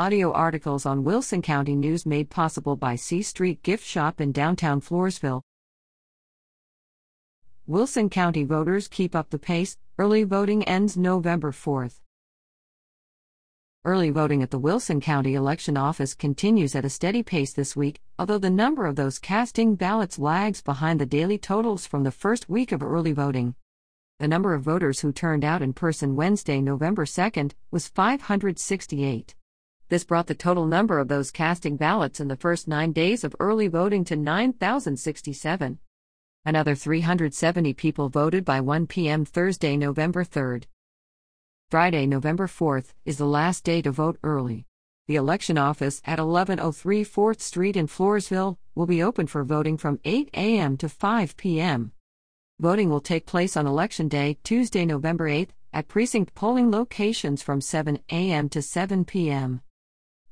Audio articles on Wilson County News made possible by C Street Gift Shop in downtown Floresville. Wilson County voters keep up the pace. Early voting ends November 4th. Early voting at the Wilson County Election Office continues at a steady pace this week, although the number of those casting ballots lags behind the daily totals from the first week of early voting. The number of voters who turned out in person Wednesday, November 2nd, was 568. This brought the total number of those casting ballots in the first nine days of early voting to 9,067. Another 370 people voted by 1 p.m. Thursday, November 3rd. Friday, November 4th, is the last day to vote early. The election office at 1103 4th Street in Floresville will be open for voting from 8 a.m. to 5 p.m. Voting will take place on Election Day, Tuesday, November 8th, at precinct polling locations from 7 a.m. to 7 p.m.